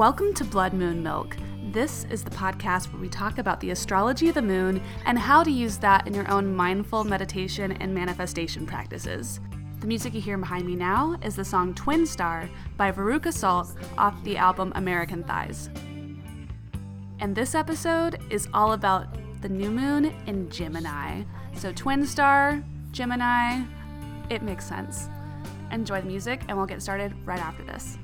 Welcome to Blood Moon Milk. This is the podcast where we talk about the astrology of the moon and how to use that in your own mindful meditation and manifestation practices. The music you hear behind me now is the song Twin Star by Veruca Salt off the album American Thighs. And this episode is all about the new moon in Gemini. So, Twin Star, Gemini, it makes sense. Enjoy the music, and we'll get started right after this.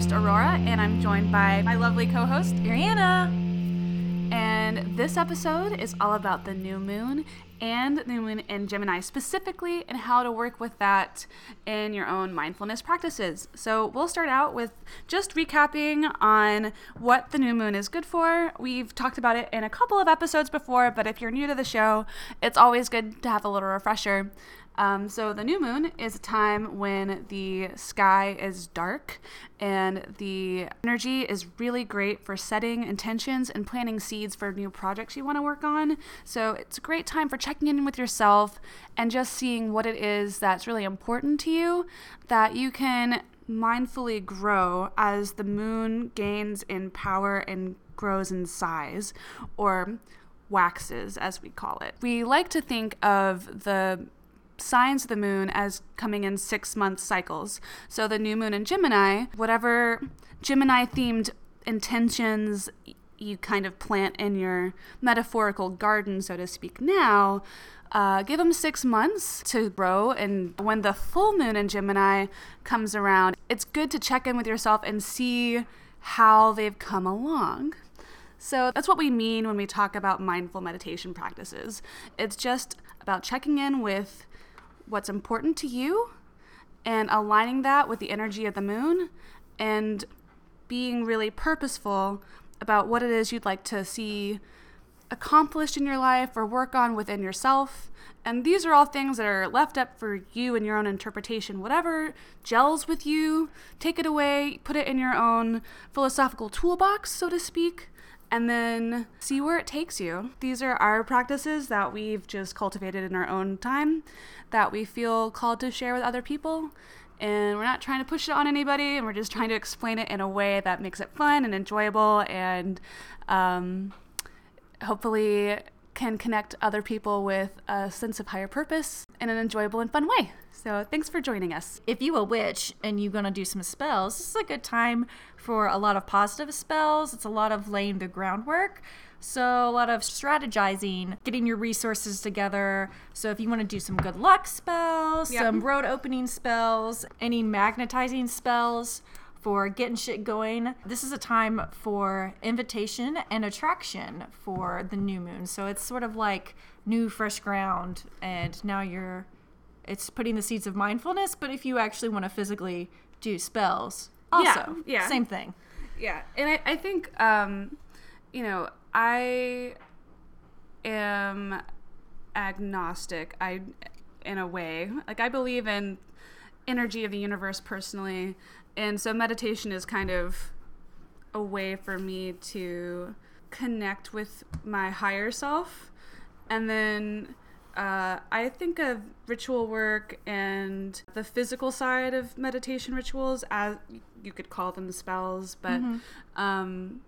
Host, Aurora, and I'm joined by my lovely co host, Ariana. And this episode is all about the new moon and the new moon in Gemini specifically and how to work with that in your own mindfulness practices. So, we'll start out with just recapping on what the new moon is good for. We've talked about it in a couple of episodes before, but if you're new to the show, it's always good to have a little refresher. Um, so the new moon is a time when the sky is dark and the energy is really great for setting intentions and planting seeds for new projects you want to work on. So it's a great time for checking in with yourself and just seeing what it is that's really important to you that you can mindfully grow as the moon gains in power and grows in size or waxes as we call it. We like to think of the signs of the moon as coming in six month cycles. So the new moon in Gemini, whatever Gemini themed intentions you kind of plant in your metaphorical garden, so to speak, now. Uh, give them six months to grow, and when the full moon in Gemini comes around, it's good to check in with yourself and see how they've come along. So that's what we mean when we talk about mindful meditation practices. It's just about checking in with what's important to you and aligning that with the energy of the moon and being really purposeful about what it is you'd like to see accomplished in your life or work on within yourself. And these are all things that are left up for you and your own interpretation. Whatever gels with you, take it away, put it in your own philosophical toolbox, so to speak, and then see where it takes you. These are our practices that we've just cultivated in our own time that we feel called to share with other people. and we're not trying to push it on anybody, and we're just trying to explain it in a way that makes it fun and enjoyable, and um, hopefully can connect other people with a sense of higher purpose in an enjoyable and fun way. So thanks for joining us. If you a witch and you're gonna do some spells, this is a good time for a lot of positive spells. It's a lot of laying the groundwork. So a lot of strategizing, getting your resources together. So if you want to do some good luck spells, Yep. some road opening spells, any magnetizing spells for getting shit going, this is a time for invitation and attraction for the new moon. So it's sort of like new fresh ground and now you're it's putting the seeds of mindfulness, but if you actually want to physically do spells, also yeah. same thing. Yeah, and I, I think, um, you know, I am agnostic. I, in a way, like I believe in energy of the universe personally, and so meditation is kind of a way for me to connect with my higher self, and then. Uh, I think of ritual work and the physical side of meditation rituals as you could call them spells, but um,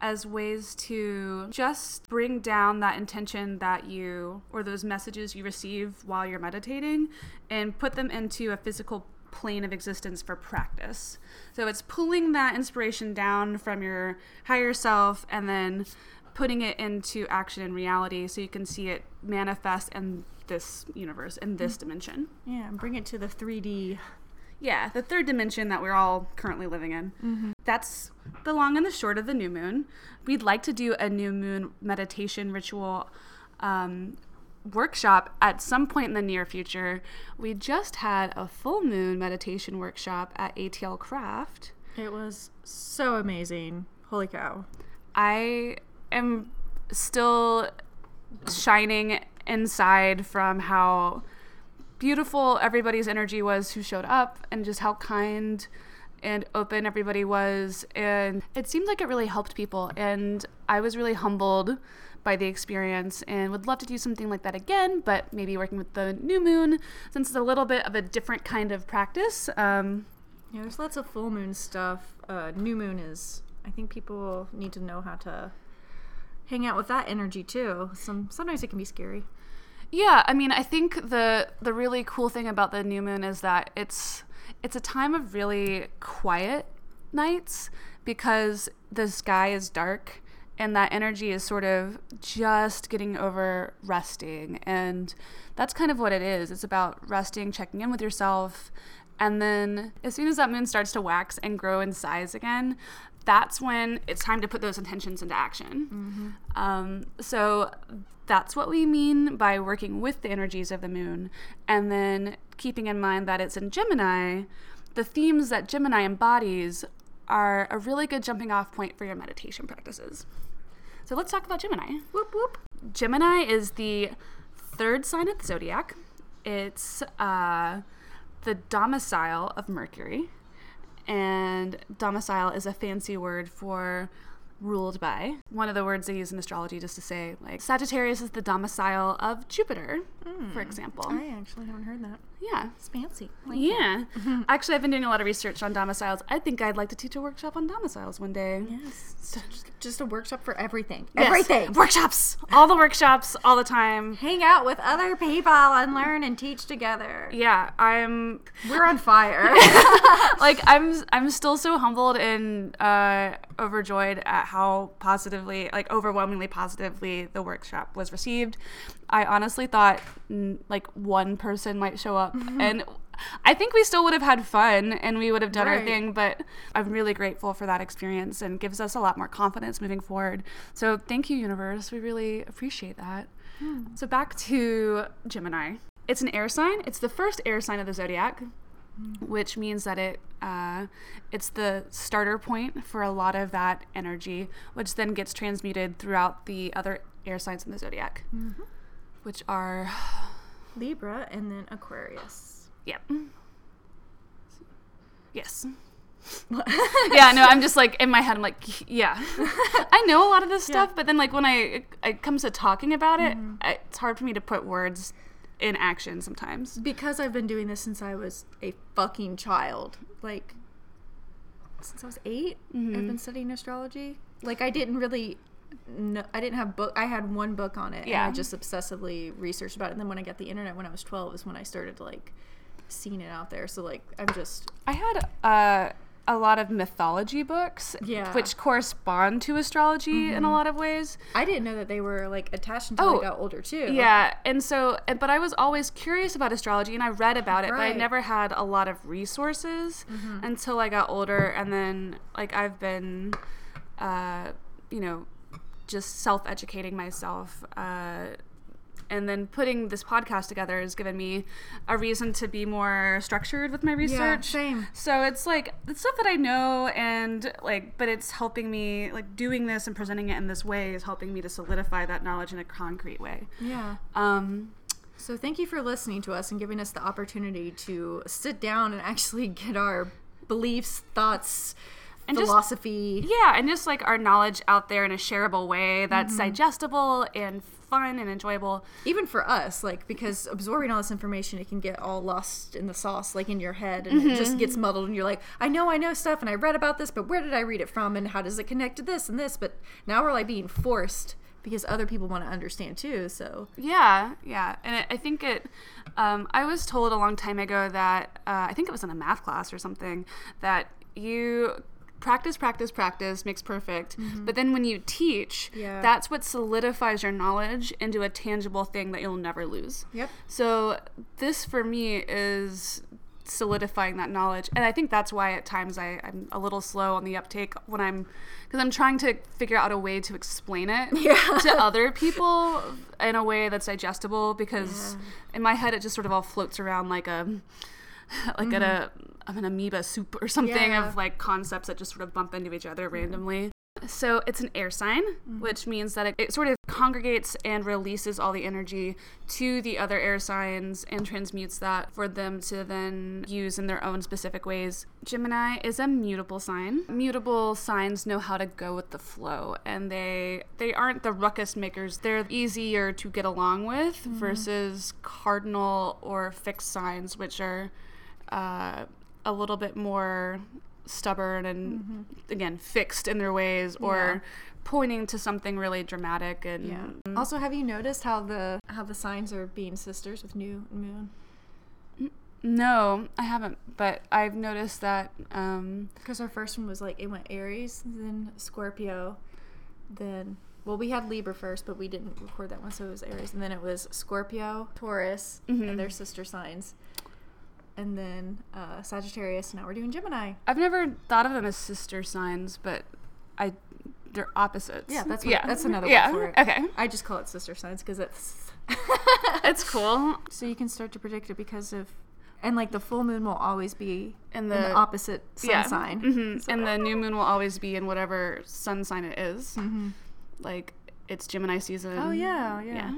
as ways to just bring down that intention that you or those messages you receive while you're meditating and put them into a physical plane of existence for practice. So it's pulling that inspiration down from your higher self and then putting it into action in reality so you can see it manifest in this universe, in this dimension. Yeah, and bring it to the 3D. Yeah, the third dimension that we're all currently living in. That's the long and the short of the new moon. We'd like to do a new moon meditation ritual um, workshop at some point in the near future. We just had a full moon meditation workshop at ATL Craft. It was so amazing. Holy cow. I am still shining inside from how beautiful everybody's energy was who showed up and just how kind and open everybody was and it seemed like it really helped people and I was really humbled by the experience and would love to do something like that again but maybe working with the new moon since it's a little bit of a different kind of practice um, Yeah, there's lots of full moon stuff. Uh, new moon is. I think people need to know how to hang out with that energy too. Some sometimes it can be scary. Yeah, I mean, I think the the really cool thing about the new moon is that it's it's a time of really quiet nights because the sky is dark and that energy is sort of just getting over resting and that's kind of what it is. It's about resting, checking in with yourself, and then as soon as that moon starts to wax and grow in size again, that's when it's time to put those intentions into action. Um, so that's what we mean by working with the energies of the moon, and then keeping in mind that it's in Gemini. The themes that Gemini embodies are a really good jumping off point for your meditation practices. So let's talk about Gemini. Whoop whoop. Gemini is the third sign of the zodiac. It's uh, the domicile of Mercury. And domicile is a fancy word for ruled by. One of the words they use in astrology just to say, like, Sagittarius is the domicile of Jupiter, for example. I actually haven't heard that. Yeah. It's fancy. Like Yeah. Actually, I've been doing a lot of research on domiciles. I think I'd like to teach a workshop on domiciles one day. Yes. So just, just a workshop for everything. Yes. Everything. Workshops. All the workshops, all the time. Hang out with other people and learn and teach together. Yeah, I'm We're on fire. like I'm I'm still so humbled and uh, overjoyed at how positively, like overwhelmingly positively, the workshop was received. I honestly thought mm, like one person might show up, and I think we still would have had fun and we would have done our thing. But I'm really grateful for that experience and gives us a lot more confidence moving forward. So thank you, universe. We really appreciate that. So back to Gemini. It's an air sign. It's the first air sign of the zodiac which means that it uh, it's the starter point for a lot of that energy, which then gets transmuted throughout the other air signs in the zodiac, which are Libra and then Aquarius. yep, yes. yeah, no, I'm just like in my head. I'm like, yeah, I know a lot of this stuff, but then like when I it comes to talking about it, I, it's hard for me to put words in action sometimes. because I've been doing this since I was a fucking child. Like since I was 8 i Mm-hmm. I've been studying astrology. Like I didn't really. No, I didn't have book. I had one book on it, Yeah. and I just obsessively researched about it. And then when I got the internet when I was twelve, is when I started like seeing it out there. So like I'm just I had uh, a lot of mythology books, Yeah. Mm-hmm. which correspond to astrology in a lot of ways. I didn't know that they were like attached until Oh, I got older too. Yeah, and so, but I was always curious about astrology, and I read about it, but I Mm-hmm. never had a lot of resources until I got older, and then like I've been, uh, you know, just self-educating myself. Uh, and then putting this podcast together has given me a reason to be more structured with my research. Yeah, same. So it's like it's stuff that I know and like but it's helping me like doing this and presenting it in this way is helping me to solidify that knowledge in a concrete way. Yeah. Um So thank you for listening to us and giving us the opportunity to sit down and actually get our beliefs, thoughts, And just- philosophy. yeah, and just like our knowledge out there in a shareable way that's Mm-hmm. digestible and fun and enjoyable. even for us, like because absorbing all this information, it can get all lost in the sauce, like in your head, and it just gets muddled. And you're like, I know, I know stuff, and I read about this, but where did I read it from, and how does it connect to this and this? But now we're like being forced because other people want to understand too. So Yeah, yeah, and it, I think it. Um, I was told a long time ago that uh, I think it was in a math class or something that you practice, practice, practice makes perfect. Mm-hmm. But then when you teach, Yeah. that's what solidifies your knowledge into a tangible thing that you'll never lose. Yep. So this for me is solidifying that knowledge and i think that's why at times I, i'm a little slow on the uptake when i'm because i'm trying to figure out a way to explain it Yeah. to other people in a way that's digestible because in my head it just sort of all floats around like a like at a mm-hmm. Of an amoeba soup or something Mm-hmm. Yeah. of like concepts that just sort of bump into each other randomly so it's an air sign Mm-hmm. which means that it, it sort of congregates and releases all the energy to the other air signs and transmutes that for them to then use in their own specific ways gemini is a mutable sign mutable signs know how to go with the flow and they they aren't the ruckus makers they're easier to get along with versus cardinal or fixed signs which are uh, a little bit more stubborn and again fixed in their ways or Yeah. pointing to something really dramatic and yeah. Also, have you noticed how the how the signs are being sisters with new moon? no i haven't but i've noticed that um Because our first one was like it went Aries, then Scorpio, then well we had Libra first, but we didn't record that one, so it was Aries, and then it was Scorpio, Taurus, Mhm. and their sister signs, and then uh, Sagittarius. Now we're doing Gemini. i've never thought of them as sister signs but i they're opposites Yeah, that's what, that's another yeah word for it. okay I just call it sister signs because it's it's cool so you can start to predict it because of and like the full moon will always be in the, the opposite sun yeah sign. mhm, So- and the new moon will always be in whatever sun sign it is. Mhm. like it's gemini season Oh yeah, yeah. yeah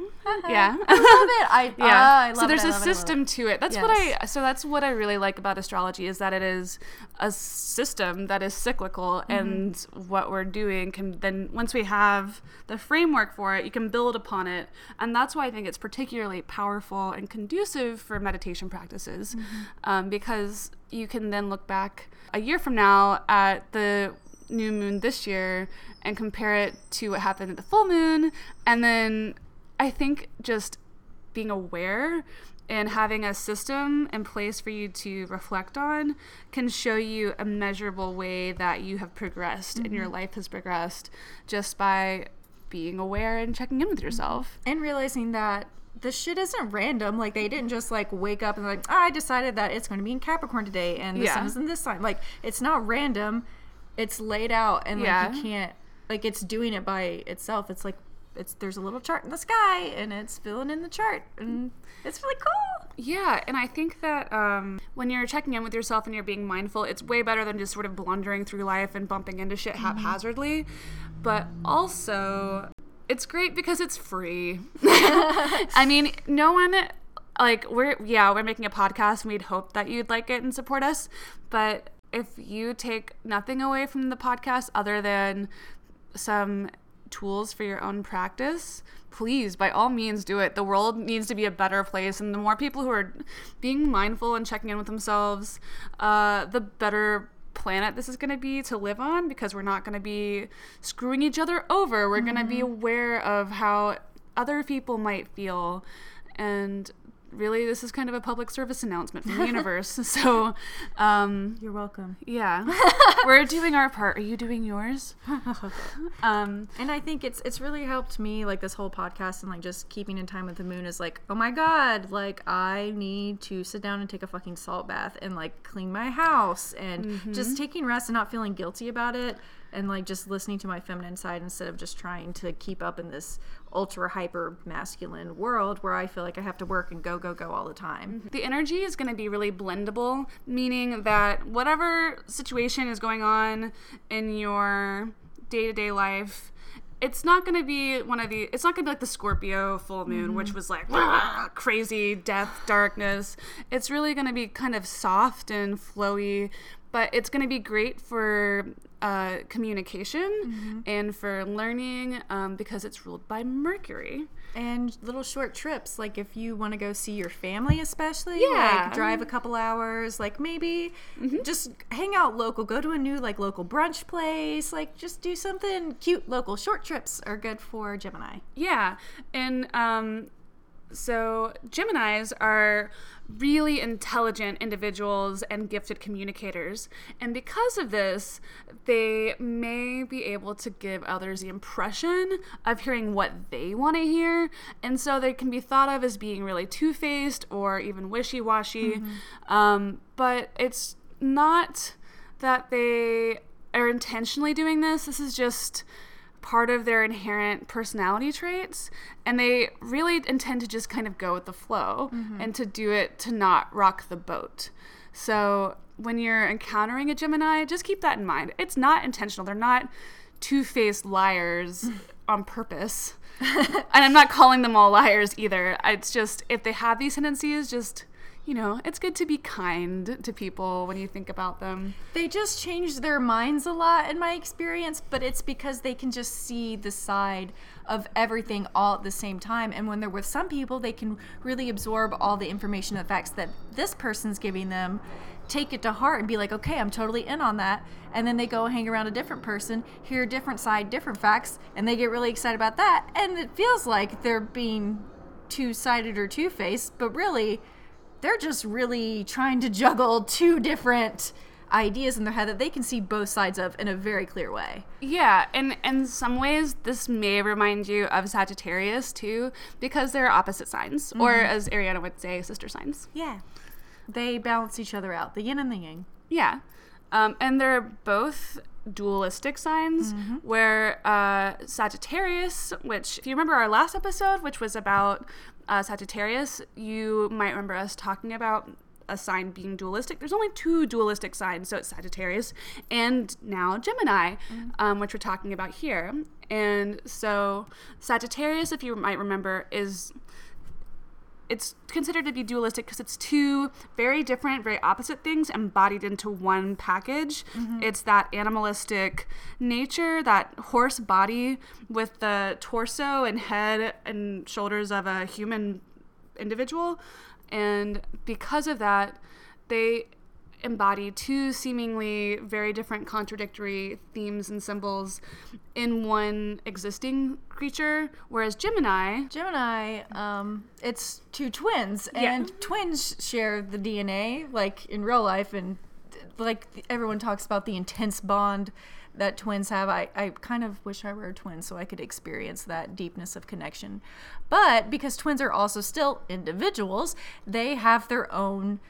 yeah I love it. I yeah ah, I love so there's I a love it, it. system to it that's what i so that's what i really like about astrology is that it is a system that is cyclical Mm-hmm. and what we're doing can then once we have the framework for it you can build upon it and that's why i think it's particularly powerful and conducive for meditation practices Mm-hmm. um, because you can then look back a year from now at the new moon this year and compare it to what happened at the full moon and then i think just being aware and having a system in place for you to reflect on can show you a measurable way that you have progressed and your mm-hmm. life has progressed just by being aware and checking in with mm-hmm. yourself. and realizing that this shit isn't random. Like they didn't just like wake up and like, oh, I decided that it's going to be in Capricorn today, and the Yeah. sun is in this sign. Like it's not random. It's laid out, and like Yeah. you can't like it's doing it by itself. It's like it's there's a little chart in the sky, and it's filling in the chart, and it's really cool. Yeah, and I think that um, when you're checking in with yourself and you're being mindful, it's way better than just sort of blundering through life and bumping into shit haphazardly. But also, it's great because it's free. I mean, no one like we're yeah we're making a podcast and we'd hope that you'd like it and support us, but if you take nothing away from the podcast other than some tools for your own practice, please, by all means, do it. The world needs to be a better place, and the more people who are being mindful and checking in with themselves, uh, the better planet this is going to be to live on because we're not going to be screwing each other over. We're going to be aware of how other people might feel and really this is kind of a public service announcement from the universe so um You're welcome. yeah. We're doing our part. Are you doing yours? Um And I think it's it's really helped me like this whole podcast and like just keeping in time with the moon is like oh my god like I need to sit down and take a fucking salt bath and like clean my house and just taking rest and not feeling guilty about it and like just listening to my feminine side instead of just trying to keep up in this ultra hyper masculine world where I feel like I have to work and go go go all the time. Mm-hmm. the energy is going to be really blendable meaning that whatever situation is going on in your day-to-day life it's not going to be one of the it's not going to be like the scorpio full moon mm-hmm. which was like crazy death darkness. It's really going to be kind of soft and flowy but it's going to be great for uh, communication and for learning um, because it's ruled by mercury And little short trips, like if you want to go see your family, especially, Yeah. like drive a couple hours, like maybe just hang out local, go to a new like local brunch place, like just do something cute local. Short trips are good for Gemini. Yeah, and um, so Geminis are really intelligent individuals and gifted communicators, and because of this, they may be able to give others the impression of hearing what they want to hear, and so they can be thought of as being really two-faced or even wishy-washy. Um, but it's not that they are intentionally doing this. This is just part of their inherent personality traits and they really intend to just kind of go with the flow mm-hmm. and to do it to not rock the boat. So when you're encountering a gemini just keep that in mind. It's not intentional. They're not two-faced liars on purpose. And i'm not calling them all liars either. It's just if they have these tendencies just you know it's good to be kind to people when you think about them They just change their minds a lot in my experience, but it's because they can just see the side of everything all at the same time. And when they're with some people, they can really absorb all the information and facts that this person's giving them, take it to heart, and be like, okay, I'm totally in on that. And then they go hang around a different person, hear a different side, different facts, and they get really excited about that. And it feels like they're being two sided or two faced, but really, they're just really trying to juggle two different ideas in their head that they can see both sides of in a very clear way. Yeah, and in some ways, this may remind you of Sagittarius too, because they're opposite signs, or mm-hmm. as Ariana would say, sister signs. Yeah. They balance each other out, the yin and the yang. Yeah, um, and they're both dualistic signs, where uh, Sagittarius, which, if you remember our last episode, which was about uh, Sagittarius, you might remember us talking about a sign being dualistic. There's only two dualistic signs, so it's Sagittarius and now Gemini, um, which we're talking about here. And so Sagittarius, if you might remember, is it's considered to be dualistic because it's two very different, very opposite things embodied into one package. Mm-hmm. It's that animalistic nature, that horse body with the torso and head and shoulders of a human individual. And because of that, they embody two seemingly very different contradictory themes and symbols in one existing creature whereas gemini Gemini, um, it's two twins, Yeah. and twins share the DNA, like in real life, and like everyone talks about the intense bond that twins have. I, I kind of wish I were a twin so I could experience that deepness of connection. But because twins are also still individuals, they have their own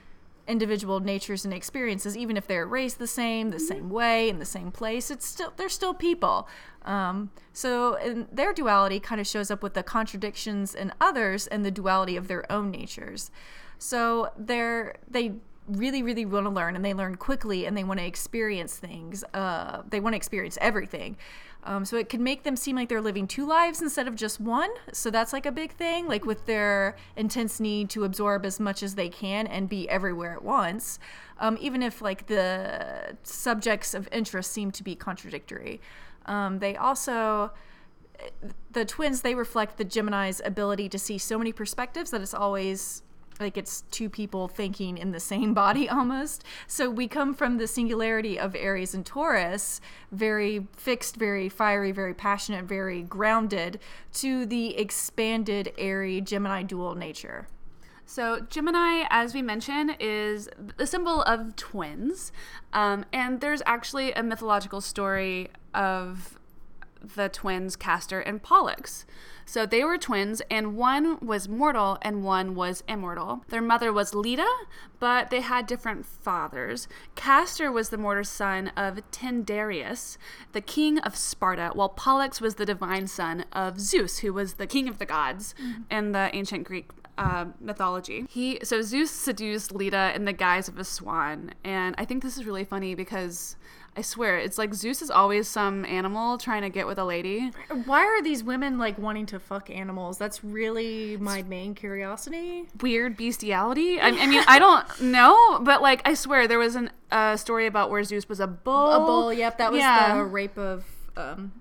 individual natures and experiences even if they're raised the same the same way in the same place it's still they're still people. Um, so and their duality kind of shows up with the contradictions in others and the duality of their own natures. So they're they really really want to learn and they learn quickly and they want to experience things uh, they want to experience everything um, so it can make them seem like they're living two lives instead of just one. So that's like a big thing, like with their intense need to absorb as much as they can and be everywhere at once. Um, even if like the subjects of interest seem to be contradictory, um, they also the twins they reflect the Gemini's ability to see so many perspectives that it's always like it's two people thinking in the same body almost. So we come from the singularity of Aries and Taurus, very fixed, very fiery, very passionate, very grounded, to the expanded Aries Gemini dual nature. So, Gemini, as we mentioned, is the symbol of twins. Um, and there's actually a mythological story of the twins Castor and Pollux. So they were twins, and one was mortal and one was immortal. Their mother was Leda, but they had different fathers. Castor was the mortal son of Tyndareus, the king of Sparta, while Pollux was the divine son of Zeus, who was the king of the gods mm-hmm. in the ancient Greek uh, mythology. He so Zeus seduced Leda in the guise of a swan, and I think this is really funny because I swear, it's like Zeus is always some animal trying to get with a lady. Why are these women like wanting to fuck animals? That's really my main curiosity. Weird bestiality. I, I mean, I don't know, but like I swear there was a uh, story about where Zeus was a bull. A bull. Yep, that was yeah. the rape of um,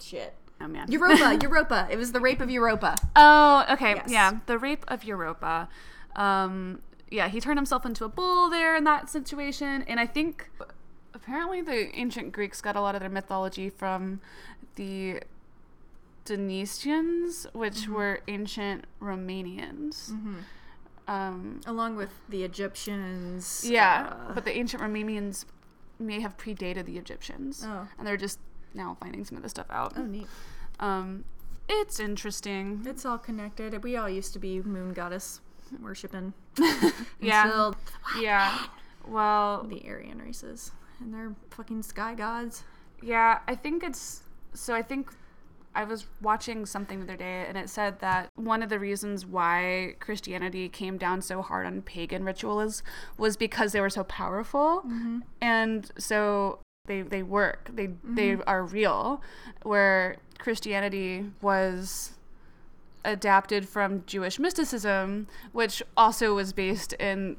shit. Oh man, Europa, Europa. It was the rape of Europa. Oh, okay, yes. yeah, the rape of Europa. Um, yeah, he turned himself into a bull there in that situation, and I think apparently the ancient Greeks got a lot of their mythology from the Deniscians, which mm-hmm. were ancient Romanians. Mm-hmm. Um, Along with the Egyptians. Yeah, uh, but the ancient Romanians may have predated the Egyptians. Oh. And they're just now finding some of this stuff out. Oh, neat. Um, it's interesting. It's all connected. We all used to be moon goddess worshiping. yeah. yeah. Well, the Aryan races and they're fucking sky gods. Yeah, I think it's so I think I was watching something the other day and it said that one of the reasons why Christianity came down so hard on pagan rituals was because they were so powerful. Mm-hmm. And so they they work. They mm-hmm. they are real where Christianity was adapted from Jewish mysticism, which also was based in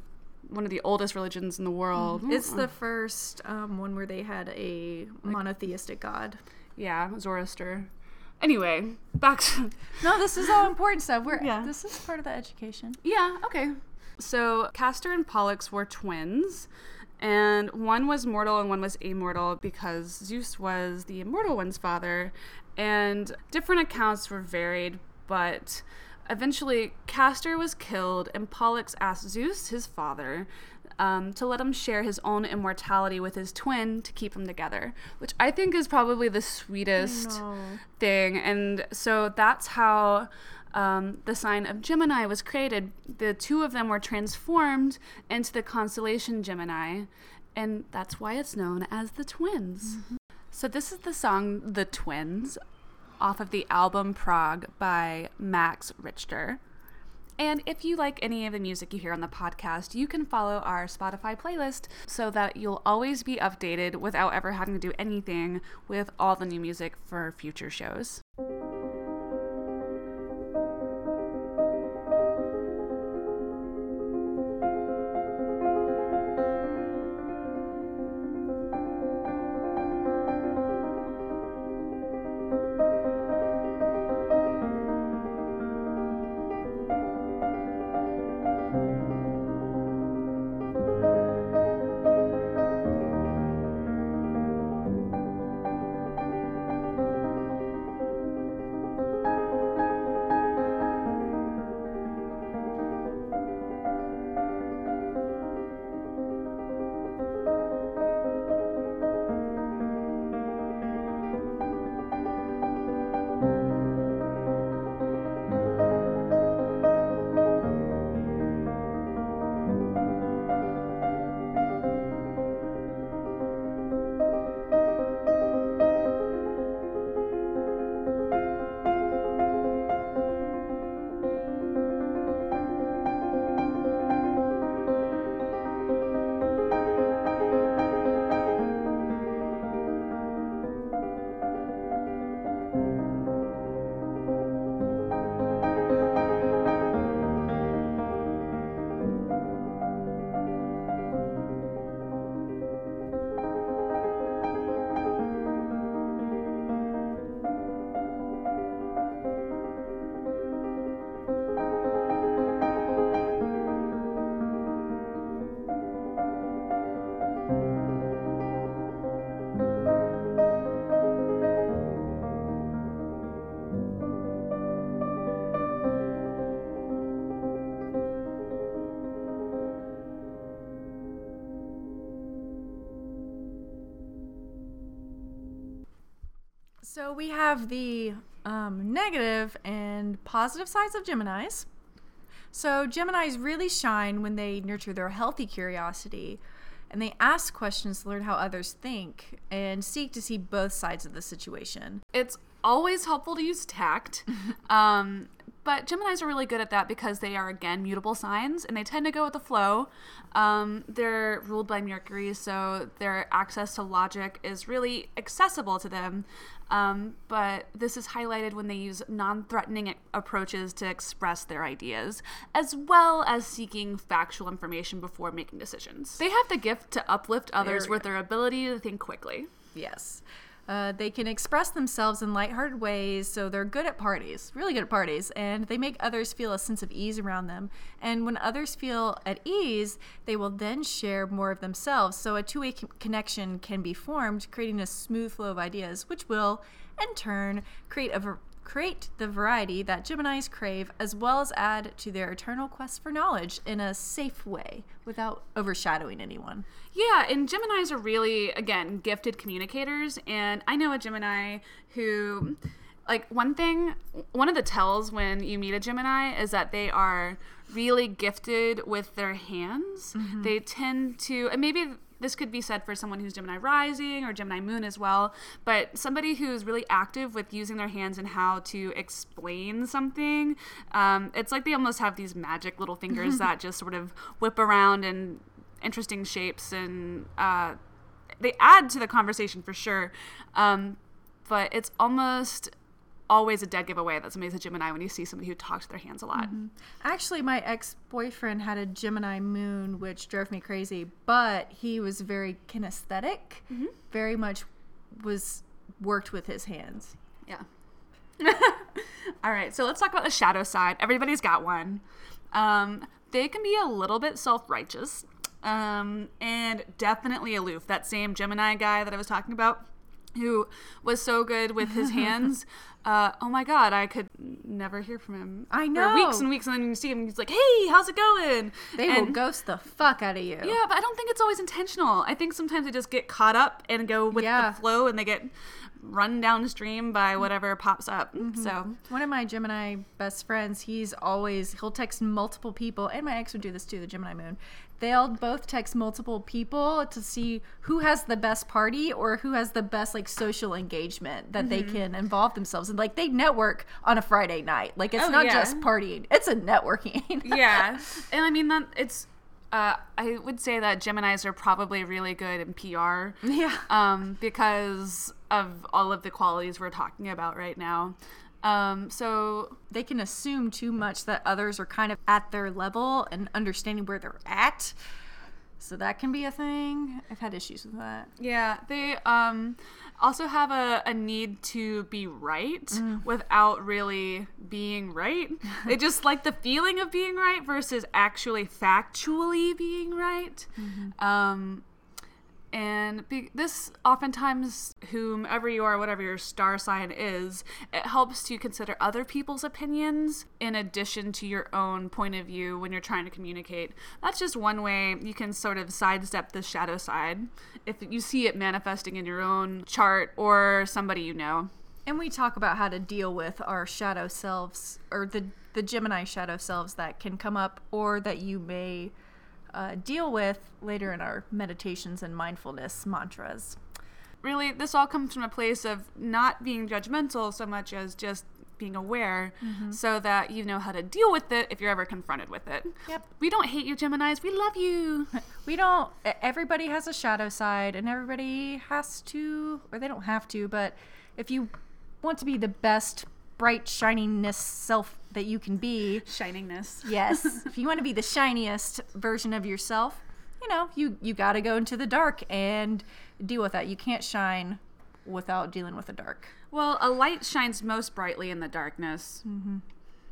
one of the oldest religions in the world. Mm-hmm. It's the first um, one where they had a monotheistic god. Yeah, Zoroaster. Anyway, back to no. This is all important stuff. We're yeah. This is part of the education. Yeah. Okay. So Castor and Pollux were twins, and one was mortal and one was immortal because Zeus was the immortal one's father, and different accounts were varied, but Eventually, Castor was killed, and Pollux asked Zeus, his father, um, to let him share his own immortality with his twin to keep them together, which I think is probably the sweetest thing. And so that's how um, the sign of Gemini was created. The two of them were transformed into the constellation Gemini, and that's why it's known as the twins. Mm-hmm. So, this is the song The Twins off of the album Prague by Max Richter. And if you like any of the music you hear on the podcast, you can follow our Spotify playlist so that you'll always be updated without ever having to do anything with all the new music for future shows. So we have the um, negative and positive sides of Geminis. So Geminis really shine when they nurture their healthy curiosity and they ask questions to learn how others think and seek to see both sides of the situation. It's always helpful to use tact. um, but Geminis are really good at that because they are, again, mutable signs and they tend to go with the flow. Um, they're ruled by Mercury, so their access to logic is really accessible to them. Um, but this is highlighted when they use non threatening approaches to express their ideas, as well as seeking factual information before making decisions. They have the gift to uplift others with their ability to think quickly. Yes. Uh, they can express themselves in lighthearted ways, so they're good at parties, really good at parties, and they make others feel a sense of ease around them. And when others feel at ease, they will then share more of themselves, so a two way connection can be formed, creating a smooth flow of ideas, which will, in turn, create a create the variety that Geminis crave, as well as add to their eternal quest for knowledge in a safe way without overshadowing anyone. Yeah, and Geminis are really, again, gifted communicators. And I know a Gemini who, like, one thing, one of the tells when you meet a Gemini is that they are really gifted with their hands. Mm-hmm. They tend to, and maybe this could be said for someone who's Gemini rising or Gemini moon as well, but somebody who's really active with using their hands and how to explain something. Um, it's like they almost have these magic little fingers that just sort of whip around in interesting shapes and uh, they add to the conversation for sure. Um, but it's almost always a dead giveaway that somebody's a Gemini when you see somebody who talks with their hands a lot. Mm-hmm. Actually, my ex boyfriend had a Gemini moon, which drove me crazy, but he was very kinesthetic, mm-hmm. very much was worked with his hands. Yeah. All right, so let's talk about the shadow side. Everybody's got one. Um, they can be a little bit self righteous um, and definitely aloof. That same Gemini guy that I was talking about who was so good with his hands. Uh, oh my god, I could never hear from him. I know. For weeks and weeks, and then you see him, he's like, "Hey, how's it going?" They and, will ghost the fuck out of you. Yeah, but I don't think it's always intentional. I think sometimes they just get caught up and go with yeah. the flow, and they get run downstream by whatever pops up. Mm-hmm. So one of my Gemini best friends, he's always he'll text multiple people, and my ex would do this too, the Gemini Moon. They'll both text multiple people to see who has the best party or who has the best like social engagement that mm-hmm. they can involve themselves in. Like they network on a Friday night. Like it's oh, not yeah. just partying; it's a networking. yeah, and I mean that it's uh, I would say that Geminis are probably really good in PR. Yeah. Um, because of all of the qualities we're talking about right now. Um, so they can assume too much that others are kind of at their level and understanding where they're at. So that can be a thing. I've had issues with that. Yeah, they um, also have a, a need to be right mm. without really being right. they just like the feeling of being right versus actually factually being right. Mm-hmm. Um, and be- this oftentimes whomever you are whatever your star sign is it helps to consider other people's opinions in addition to your own point of view when you're trying to communicate. That's just one way you can sort of sidestep the shadow side if you see it manifesting in your own chart or somebody you know. And we talk about how to deal with our shadow selves or the the gemini shadow selves that can come up or that you may uh, deal with later in our meditations and mindfulness mantras. Really, this all comes from a place of not being judgmental so much as just being aware mm-hmm. so that you know how to deal with it if you're ever confronted with it. Yep. We don't hate you, Geminis. We love you. we don't. Everybody has a shadow side, and everybody has to, or they don't have to, but if you want to be the best bright shininess self that you can be. Shiningness. Yes. if you want to be the shiniest version of yourself, you know, you you got to go into the dark and deal with that. You can't shine without dealing with the dark. Well, a light shines most brightly in the darkness. Mm-hmm.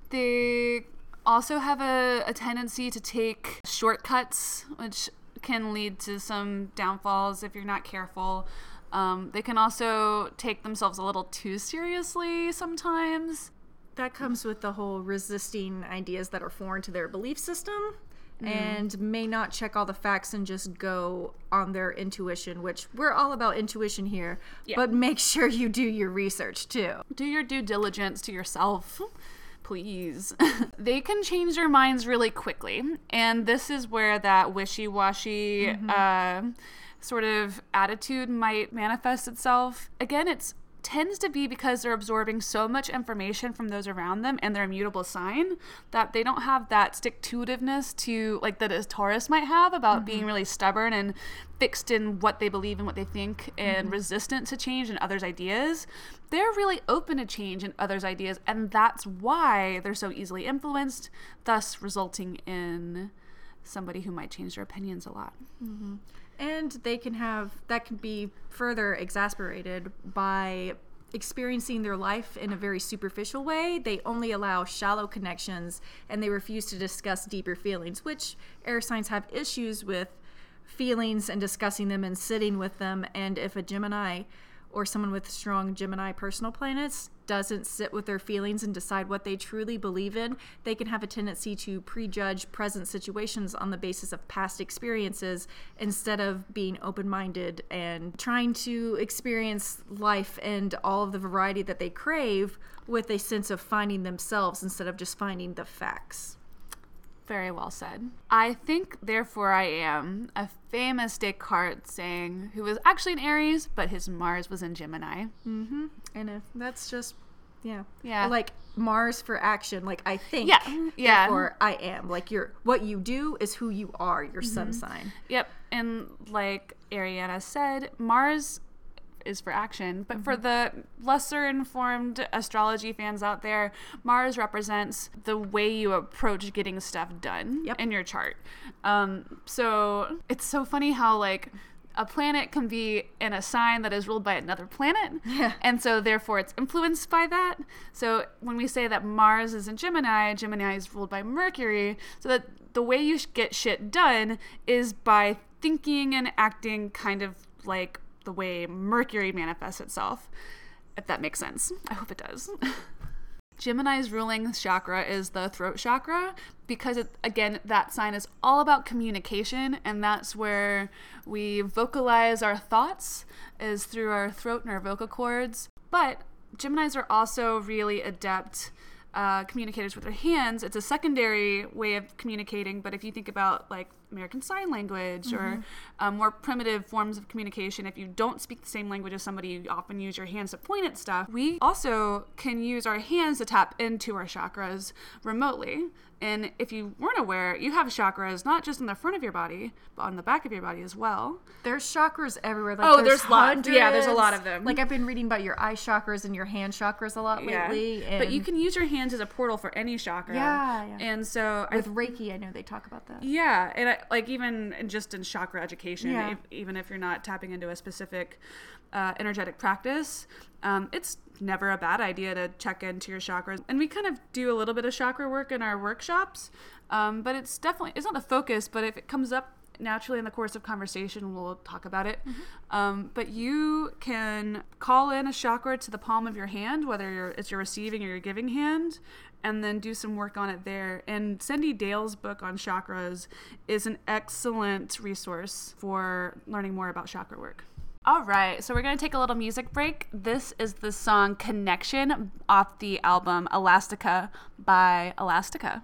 They also have a, a tendency to take shortcuts, which can lead to some downfalls if you're not careful. Um, they can also take themselves a little too seriously sometimes. That comes with the whole resisting ideas that are foreign to their belief system. and may not check all the facts and just go on their intuition, which we're all about intuition here. Yeah. But make sure you do your research too. do your due diligence to yourself please they can change their minds really quickly and this is where that wishy-washy uh, sort of attitude might manifest itself again it tends to be because they're absorbing so much information from those around them and their immutable sign that they don't have that stick to itiveness to like that a Taurus might have about being mm-hmm. really stubborn and fixed in what they believe and what they think and mm-hmm. resistant to change and others' ideas. They're really open to change and others' ideas, and that's why they're so easily influenced, thus resulting in somebody who might change their opinions a lot. Mm-hmm. And they can have that can be further exasperated by experiencing their life in a very superficial way. They only allow shallow connections and they refuse to discuss deeper feelings, which air signs have issues with feelings and discussing them and sitting with them. And if a Gemini or someone with strong Gemini personal planets doesn't sit with their feelings and decide what they truly believe in, they can have a tendency to prejudge present situations on the basis of past experiences instead of being open minded and trying to experience life and all of the variety that they crave with a sense of finding themselves instead of just finding the facts. Very well said. I think, therefore, I am a famous Descartes saying, who was actually an Aries, but his Mars was in Gemini. Mm-hmm. And if that's just, yeah. Yeah. Like Mars for action. Like I think. Yeah, yeah. Or I am. Like you're, what you do is who you are, your sun Mm-hmm. sign. Yep. And like Ariana said, Mars is for action. But for the lesser informed astrology fans out there, Mars represents the way you approach getting stuff done Yep. in your chart. Um, so it's so funny how like a planet can be in a sign that is ruled by another planet. Yeah. And so therefore it's influenced by that. So when we say that Mars is in Gemini, Gemini is ruled by Mercury, so that the way you get shit done is by thinking and acting kind of like the way Mercury manifests itself. If that makes sense. I hope it does. Gemini's ruling chakra is the throat chakra because it, again that sign is all about communication and that's where we vocalize our thoughts is through our throat and our vocal cords. But Geminis are also really adept uh, communicators with their hands. It's a secondary way of communicating, but if you think about like American Sign Language or um, more primitive forms of communication, if you don't speak the same language as somebody, you often use your hands to point at stuff. We also can use our hands to tap into our chakras remotely. And if you weren't aware, you have chakras not just in the front of your body, but on the back of your body as well. There's chakras everywhere. Like, Oh, there's lots. Yeah, there's a lot of them. Like I've been reading about your eye chakras and your hand chakras a lot lately. And But you can use your hands as a portal for any chakra. Yeah, yeah. And so I with Reiki, I know they talk about that. Yeah, and I, like even just in chakra education, Yeah. if, even if you're not tapping into a specific uh, energetic practice, um, it's never a bad idea to check into your chakras. And we kind of do a little bit of chakra work in our workshops, um, but it's definitely it's not the focus. But if it comes up naturally in the course of conversation, we'll talk about it. Um, but you can call in a chakra to the palm of your hand, whether you're, it's your receiving or your giving hand, and then do some work on it there. And Cyndi Dale's book on chakras is an excellent resource for learning more about chakra work. All right, so we're going to take a little music break. This is the song Connection off the album Elastica by Elastica.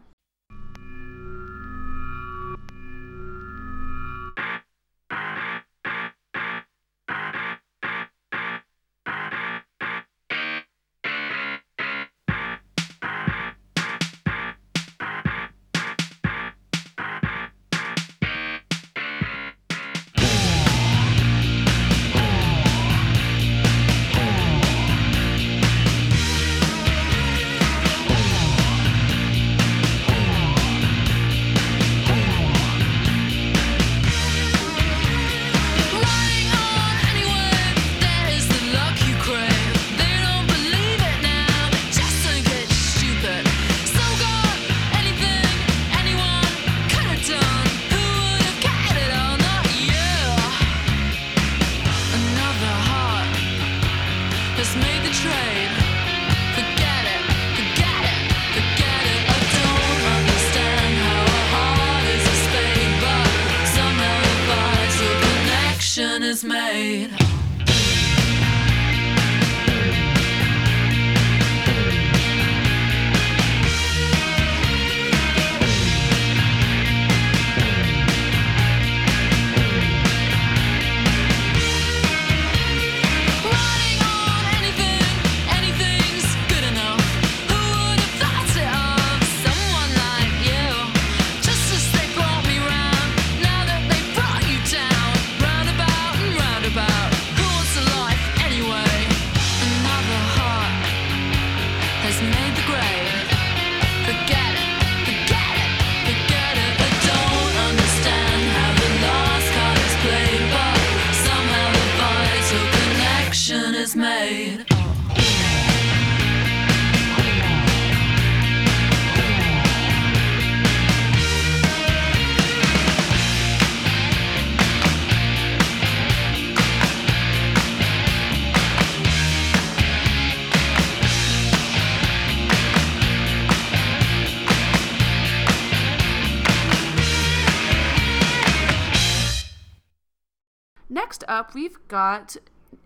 Up, we've got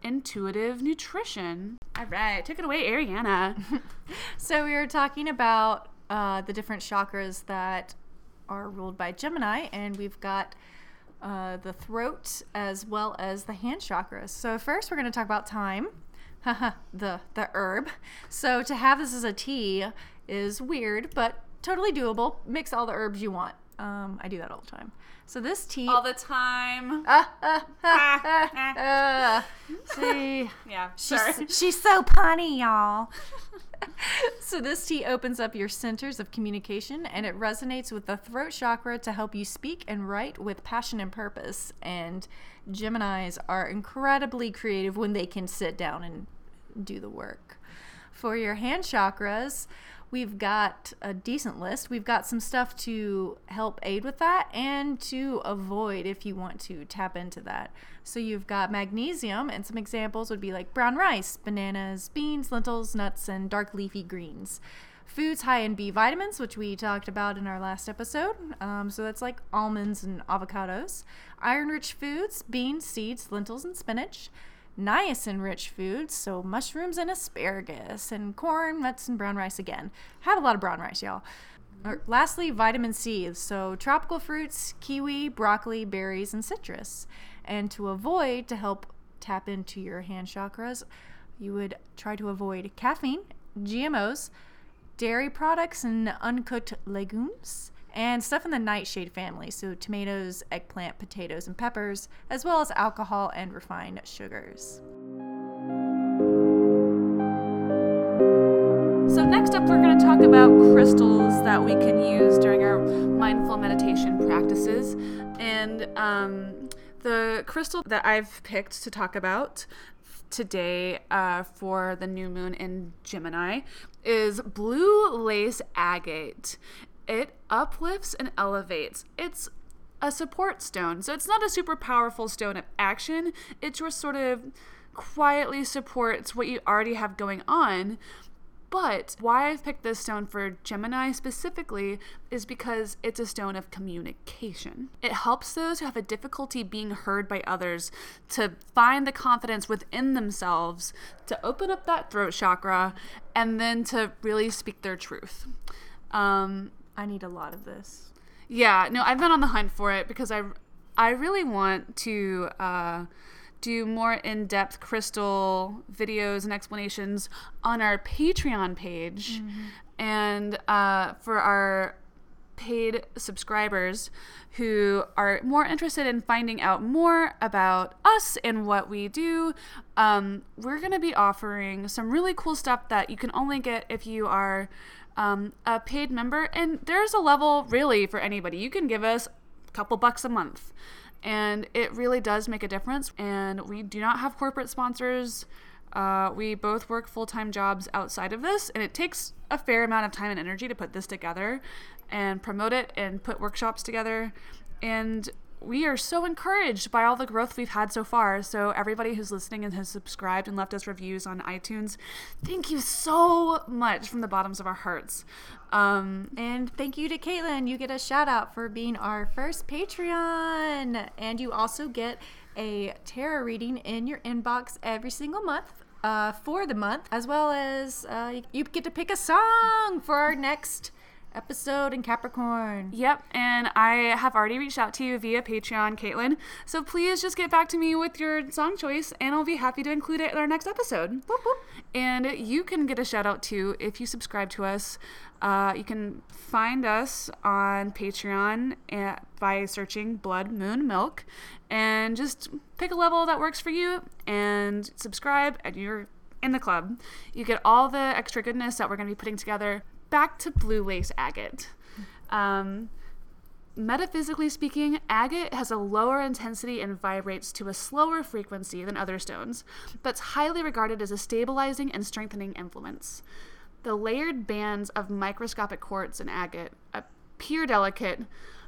intuitive nutrition. All right, take it away, Ariana. So we were talking about uh, the different chakras that are ruled by Gemini, and we've got uh, the throat as well as the hand chakras. So first, we're going to talk about thyme, the the herb. So to have this as a tea is weird, but totally doable. Mix all the herbs you want. Um, I do that all the time. So this tea. All the time. Ah, ah, ah. See, Yeah, She's, sorry. she's so punny, y'all. so this tea opens up your centers of communication and it resonates with the throat chakra to help you speak and write with passion and purpose. And Geminis are incredibly creative when they can sit down and do the work. For your hand chakras, we've got a decent list. We've got some stuff to help aid with that and to avoid if you want to tap into that. So you've got magnesium, and some examples would be like brown rice, bananas, beans, lentils, nuts, and dark leafy greens. Foods high in B vitamins, which we talked about in our last episode. Um, so that's like almonds and avocados. Iron rich foods, beans, seeds, lentils, and spinach niacin rich foods, so mushrooms and asparagus, and corn, nuts, and brown rice again. Have a lot of brown rice, y'all. Or, lastly, vitamin C, so tropical fruits, kiwi, broccoli, berries, and citrus. And to avoid, to help tap into your hand chakras, you would try to avoid caffeine, GMOs, dairy products, and uncooked legumes and stuff in the nightshade family, so tomatoes, eggplant, potatoes, and peppers, as well as alcohol and refined sugars. So, next up, we're going to talk about crystals that we can use during our mindful meditation practices. And um, the crystal that I've picked to talk about today uh, for the new moon in Gemini is blue lace agate. It uplifts and elevates. It's a support stone. So it's not a super powerful stone of action. It just sort of quietly supports what you already have going on. But why I've picked this stone for Gemini specifically is because it's a stone of communication. It helps those who have a difficulty being heard by others to find the confidence within themselves to open up that throat chakra and then to really speak their truth. Um, I need a lot of this. yeah, no, I've been on the hunt for it because I, I really want to uh, do more in-depth crystal videos and explanations on our Patreon page, and uh, for our paid subscribers who are more interested in finding out more about us and what we do, um, we're going to be offering some really cool stuff that you can only get if you are um, a paid member. And there's a level really for anybody. You can give us a couple bucks a month, and it really does make a difference. And we do not have corporate sponsors. Uh, we both work full time jobs outside of this, and it takes a fair amount of time and energy to put this together and promote it and put workshops together. And we are so encouraged by all the growth we've had so far. So, everybody who's listening and has subscribed and left us reviews on iTunes, thank you so much from the bottoms of our hearts. Um, And thank you to Caitlin. You get a shout out for being our first Patreon. And you also get a tarot reading in your inbox every single month. Uh, for the month, as well as uh, you get to pick a song for our next episode in Capricorn. Yep, and I have already reached out to you via Patreon, Caitlin. So please just get back to me with your song choice, and I'll be happy to include it in our next episode. And you can get a shout out too if you subscribe to us. Uh, you can find us on Patreon at, by searching Blood Moon Milk, and just pick a level that works for you and subscribe, and you're in the club. You get all the extra goodness that we're going to be putting together. Back to blue lace agate. Um, metaphysically speaking, agate has a lower intensity and vibrates to a slower frequency than other stones, but it's highly regarded as a stabilizing and strengthening influence. The layered bands of microscopic quartz in agate appear delicate,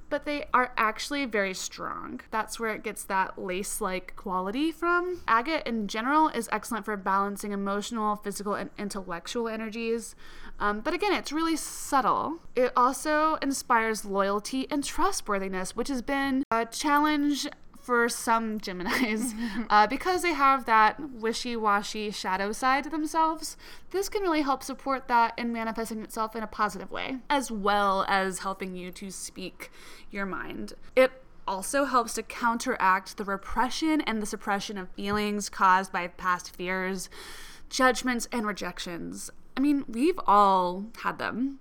but they are actually very strong. That's where it gets that lace like quality from. Agate in general is excellent for balancing emotional, physical, and intellectual energies. Um, but again, it's really subtle. It also inspires loyalty and trustworthiness, which has been a challenge for some Geminis uh, because they have that wishy washy shadow side to themselves. This can really help support that in manifesting itself in a positive way, as well as helping you to speak your mind. It also helps to counteract the repression and the suppression of feelings caused by past fears, judgments, and rejections. I mean, we've all had them,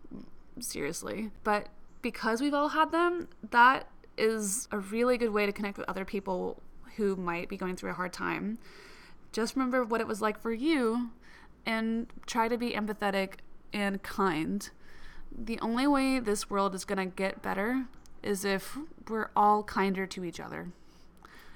seriously. But because we've all had them, that is a really good way to connect with other people who might be going through a hard time. Just remember what it was like for you and try to be empathetic and kind. The only way this world is going to get better is if we're all kinder to each other.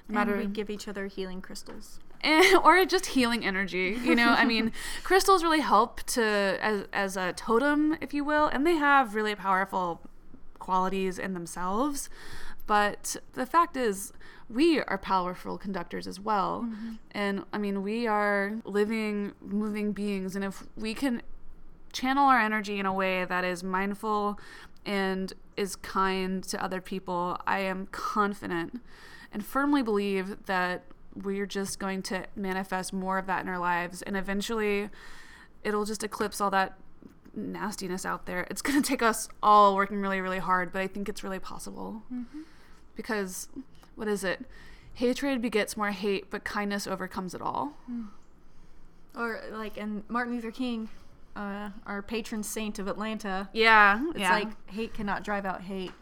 No And we give each other healing crystals. Eh, and, or just healing energy. You know, I mean, crystals really help to as as a totem, if you will, and they have really powerful qualities in themselves. But the fact is, we are powerful conductors as well. Mm-hmm. And I mean, we are living, moving beings. And if we can channel our energy in a way that is mindful and is kind to other people, I am confident and firmly believe that we're just going to manifest more of that in our lives. And eventually, it'll just eclipse all that nastiness out there. It's going to take us all working really, really hard, but I think it's really possible. Mm-hmm. Because, what is it? Hatred begets more hate, but kindness overcomes it all. Or like in Martin Luther King, uh, our patron saint of Atlanta. Yeah. It's yeah. like hate cannot drive out hate.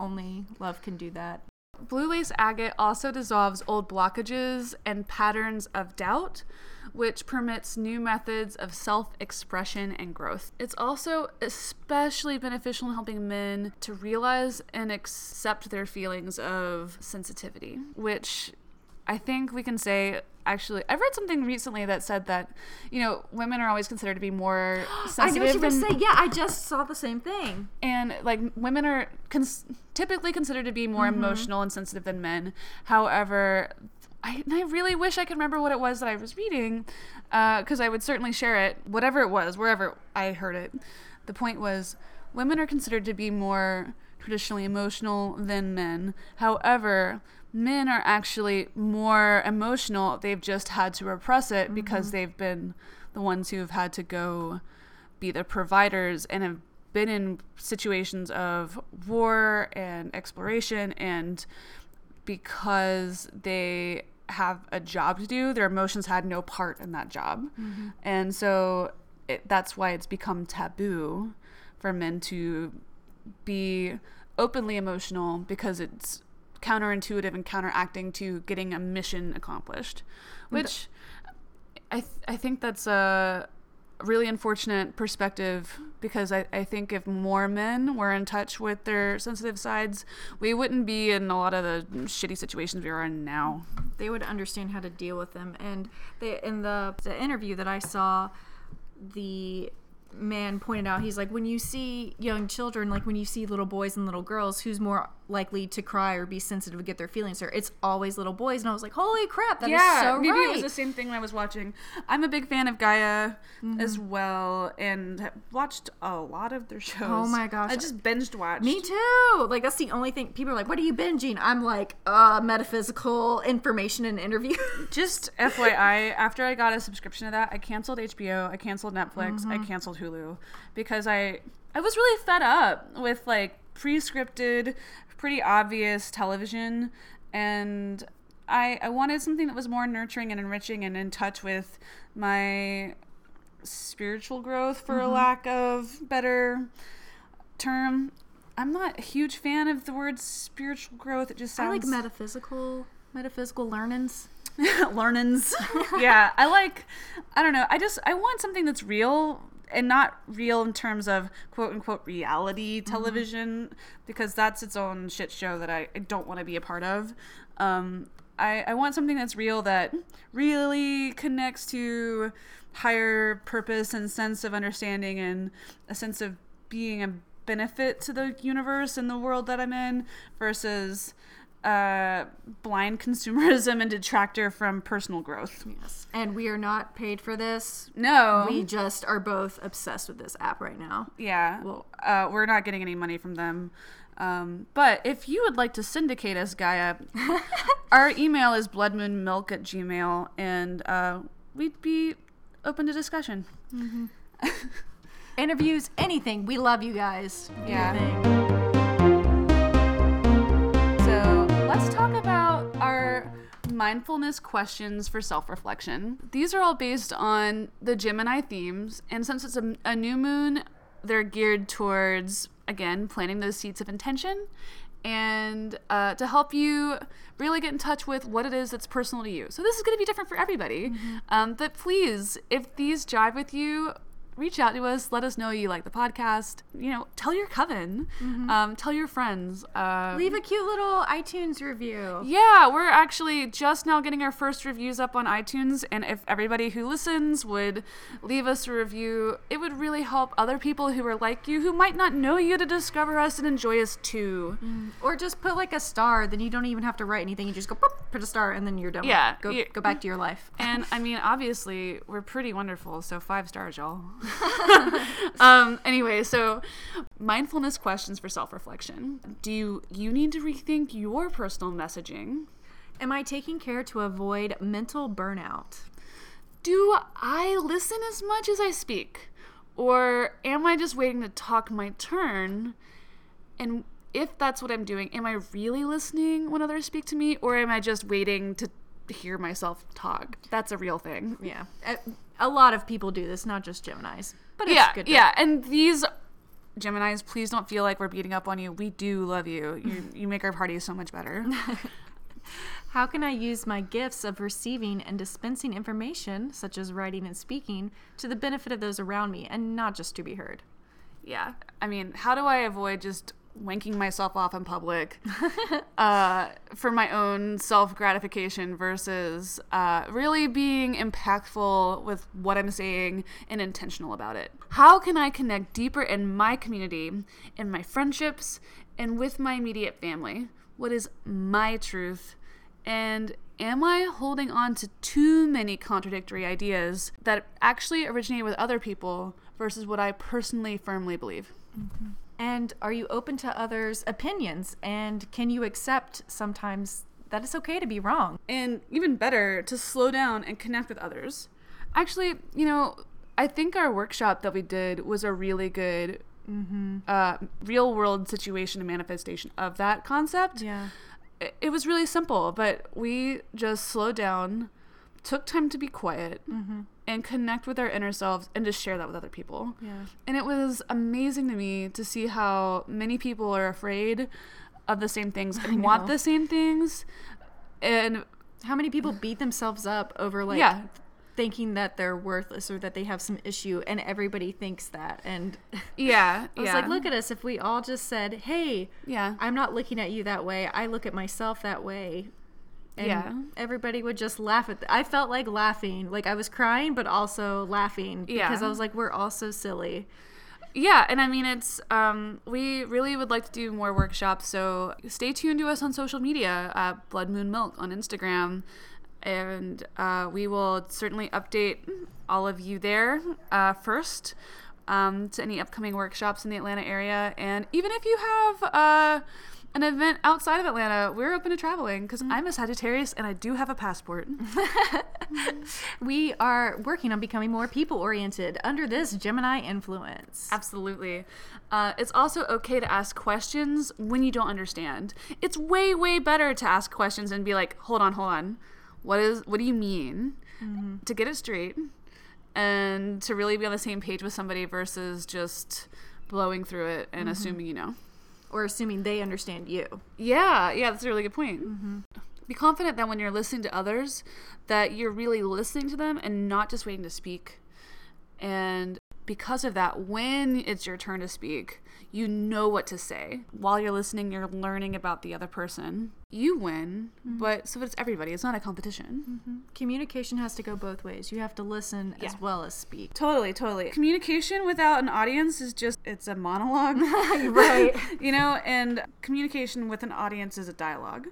Only love can do that. Blue lace agate also dissolves old blockages and patterns of doubt, which permits new methods of self expression and growth. It's also especially beneficial in helping men to realize and accept their feelings of sensitivity, which I think we can say. Actually, I read something recently that said that, you know, women are always considered to be more sensitive. I know what you're gonna say. Yeah, I just saw the same thing. and like women are cons- typically considered to be more Mm-hmm. emotional and sensitive than men. However, I, I really wish I could remember what it was that I was reading, because I would certainly share it, whatever it was, wherever I heard it. The point was, women are considered to be more traditionally emotional than men. However, men are actually more emotional. They've just had to repress it because mm-hmm. they've been the ones who have had to go be the providers and have been in situations of war and exploration. And because they have a job to do their emotions had no part in that job. Mm-hmm. And so it, that's why it's become taboo for men to be openly emotional because it's counterintuitive and counteracting to getting a mission accomplished which I, th- I think that's a really unfortunate perspective because I, I think if more men were in touch with their sensitive sides, we wouldn't be in a lot of the shitty situations we are in now. They would understand how to deal with them. And they, in the the interview that I saw, the man pointed out he's like when you see young children like when you see little boys and little girls who's more likely to cry or be sensitive or get their feelings hurt. It's always little boys, and I was like, holy crap, that is yeah, so maybe right. it was the same thing when I was watching. I'm a big fan of Gaia as Mm-hmm. well, and watched a lot of their shows. Oh my gosh. I just binged watched. Me too. Like that's the only thing people are like, "What are you binging?" I'm like, uh, metaphysical information and interview. Just FYI, after I got a subscription to that, I canceled HBO, I canceled Netflix, I canceled Hulu because I I was really fed up with like pre-scripted, pretty obvious television and I I wanted something that was more nurturing and enriching and in touch with my spiritual growth for a mm-hmm. lack of better term. I'm not a huge fan of the word spiritual growth. It just I sounds like metaphysical, metaphysical learnings. learnings. yeah, I like. I don't know. I just I want something that's real and not real in terms of quote unquote reality television because that's its own shit show that I, I don't want to be a part of. Um, I, I want something that's real that really connects to higher purpose and sense of understanding and a sense of being a benefit to the universe and the world that I'm in versus uh, blind consumerism and detractor from personal growth. Yes. And we are not paid for this. No, We just are both obsessed with this app right now. yeah, Well- uh, we're not getting any money from them. Um, but if you would like to syndicate us, Gaia, our email is bloodmoonmilk at gmail, and uh, we'd be open to discussion. Interviews, anything. We love you guys. Yeah. Anything. Let's talk about our mindfulness questions for self reflection. These are all based on the Gemini themes, and since it's a, a new moon, they're geared towards, again, planting those seeds of intention and uh, to help you really get in touch with what it is that's personal to you. So this is going to be different for everybody. Um, but please, if these jive with you, reach out to us. Let us know you like the podcast. You know, tell your coven, um, tell your friends. Uh, Leave a cute little iTunes review. yeah, we're actually just now getting our first reviews up on iTunes, and if everybody who listens would leave us a review, it would really help other people who are like you, who might not know you, to discover us and enjoy us too. Or just put like a star, then you don't even have to write anything. You just go boop, put a star, and then you're done. Yeah. Go, you- go back to your life. And I mean, obviously, we're pretty wonderful, so five stars, y'all. um, anyway, so mindfulness questions for self reflection. Do you, you need to rethink your personal messaging? Am I taking care to avoid mental burnout? do I listen as much as I speak? Or am I just waiting to talk my turn? And if that's what I'm doing, am I really listening when others speak to me? Or am I just waiting to hear myself talk? That's a real thing. Yeah. A, a lot of people do this, not just Geminis. But it's yeah, yeah. And these Geminis, please don't feel like we're beating up on you. We do love you. You, you make our party so much better. How can I use my gifts of receiving and dispensing information, such as writing and speaking, to the benefit of those around me and not just to be heard? yeah i mean how do i avoid just wanking myself off in public uh, for my own self gratification versus uh, really being impactful with what i'm saying and intentional about it. How can i connect deeper in my community in my friendships and with my immediate family? What is my truth? And am I holding on to too many contradictory ideas that actually originate with other people versus what I personally firmly believe? And are you open to others' opinions? And can you accept sometimes that it's okay to be wrong? And even better, to slow down and connect with others. Actually, you know, I think our workshop that we did was a really good uh, real world situation and manifestation of that concept. Yeah. it- it was really simple, but we just slowed down, took time to be quiet, mm-hmm. and connect with our inner selves and just share that with other people. Yeah. And it was amazing to me to see how many people are afraid of the same things and want the same things. And How many people beat themselves up over like Yeah. thinking that they're worthless or that they have some issue and everybody thinks that and yeah, I was yeah. like, look at us if we all just said, "Hey, yeah. I'm not looking at you that way. I look at myself that way." And Yeah. everybody would just laugh at. Th- I felt like laughing, like I was crying, but also laughing Yeah. because I was like, "We're all so silly." yeah, and I mean it's um, we really would like to do more workshops, so stay tuned to us on social media at Blood Moon Milk on Instagram, and uh, we will certainly update all of you there uh, first um, to any upcoming workshops in the Atlanta area, and even if you have. Uh, an event outside of Atlanta, we're open to traveling because I'm a Sagittarius and I do have a passport. We are working on becoming more people oriented under this Gemini influence. Absolutely. Uh, it's also okay to ask questions when you don't understand. It's way, way better to ask questions and be like, hold on, hold on. What is, what do you mean? To get it straight and to really be on the same page with somebody versus just blowing through it and assuming you know. Or assuming they understand you. Yeah, yeah, that's a really good point. Mm-hmm. Be confident that when you're listening to others, that you're really listening to them and not just waiting to speak. And because of that, when it's your turn to speak, you know what to say. While you're listening, you're learning about the other person. You win, but so it's everybody. It's not a competition. Communication has to go both ways. You have to listen Yeah. as well as speak. Totally, totally. Communication without an audience is just it's a monologue. Right. you know, and communication with an audience is a dialogue.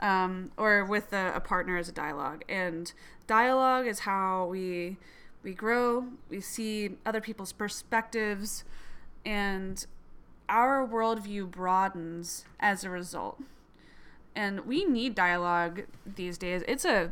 Um, or with a, a partner is a dialogue. And dialogue is how we we grow, we see other people's perspectives, and our worldview broadens as a result. And we need dialogue these days. It's a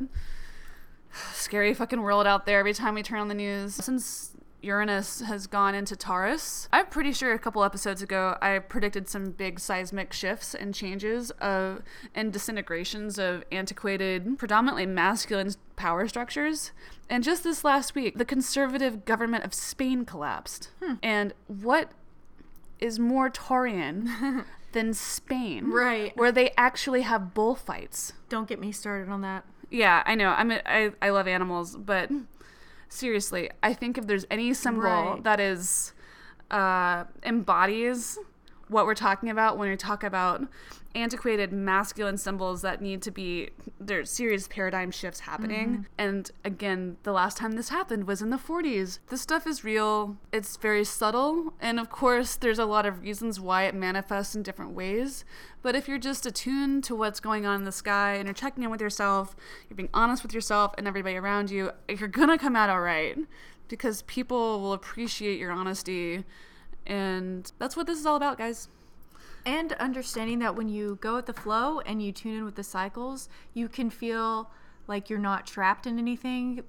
scary fucking world out there every time we turn on the news. Since Uranus has gone into Taurus, I'm pretty sure a couple episodes ago I predicted some big seismic shifts and changes of and disintegrations of antiquated, predominantly masculine power structures. And just this last week, the conservative government of Spain collapsed. Hmm. And what is more Taurian than Spain? Right. Where they actually have bullfights. Don't get me started on that. Yeah, I know. I'm a, I I love animals, but hmm. Seriously, I think if there's any symbol Right. that is uh, embodies what we're talking about when we talk about antiquated masculine symbols that need to be there's serious paradigm shifts happening. Mm-hmm. And again the last time this happened was in the 40s this stuff is real. It's very subtle. And of course there's a lot of reasons why it manifests in different ways. But if you're just attuned to what's going on in the sky and you're checking in with yourself you're being honest with yourself and everybody around you you're gonna come out all right. Because people will appreciate your honesty and that's what this is all about guys And understanding that when you go with the flow and you tune in with the cycles, you can feel like you're not trapped in anything,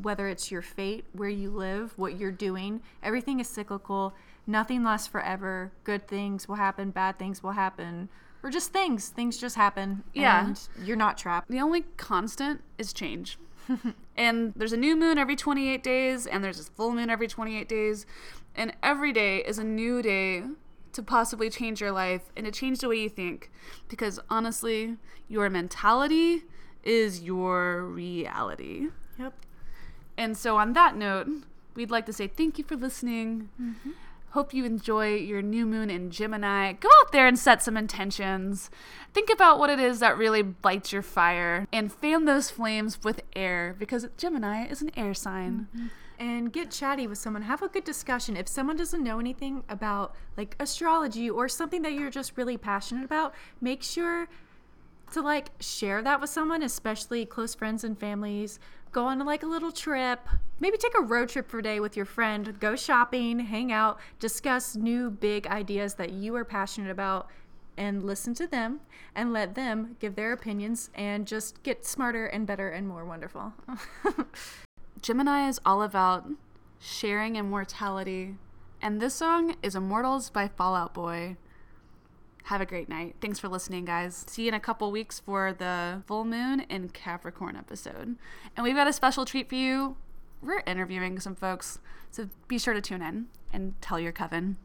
whether it's your fate, where you live, what you're doing. Everything is cyclical. Nothing lasts forever. Good things will happen, bad things will happen, or just things. Things just happen. Yeah. And you're not trapped. The only constant is change. and there's a new moon every 28 days, and there's a full moon every 28 days. And every day is a new day to possibly change your life and to change the way you think. Because honestly, your mentality is your reality. Yep. And so, on that note, we'd like to say thank you for listening. Mm-hmm. Hope you enjoy your new moon in Gemini. Go out there and set some intentions. Think about what it is that really lights your fire and fan those flames with air because Gemini is an air sign. Mm-hmm. and get chatty with someone have a good discussion if someone doesn't know anything about like astrology or something that you're just really passionate about make sure to like share that with someone especially close friends and families go on like a little trip maybe take a road trip for a day with your friend go shopping hang out discuss new big ideas that you are passionate about and listen to them and let them give their opinions and just get smarter and better and more wonderful Gemini is all about sharing immortality. And this song is Immortals by Fall Out Boy. Have a great night. Thanks for listening, guys. See you in a couple weeks for the full moon and Capricorn episode. And we've got a special treat for you. We're interviewing some folks, so be sure to tune in and tell your coven.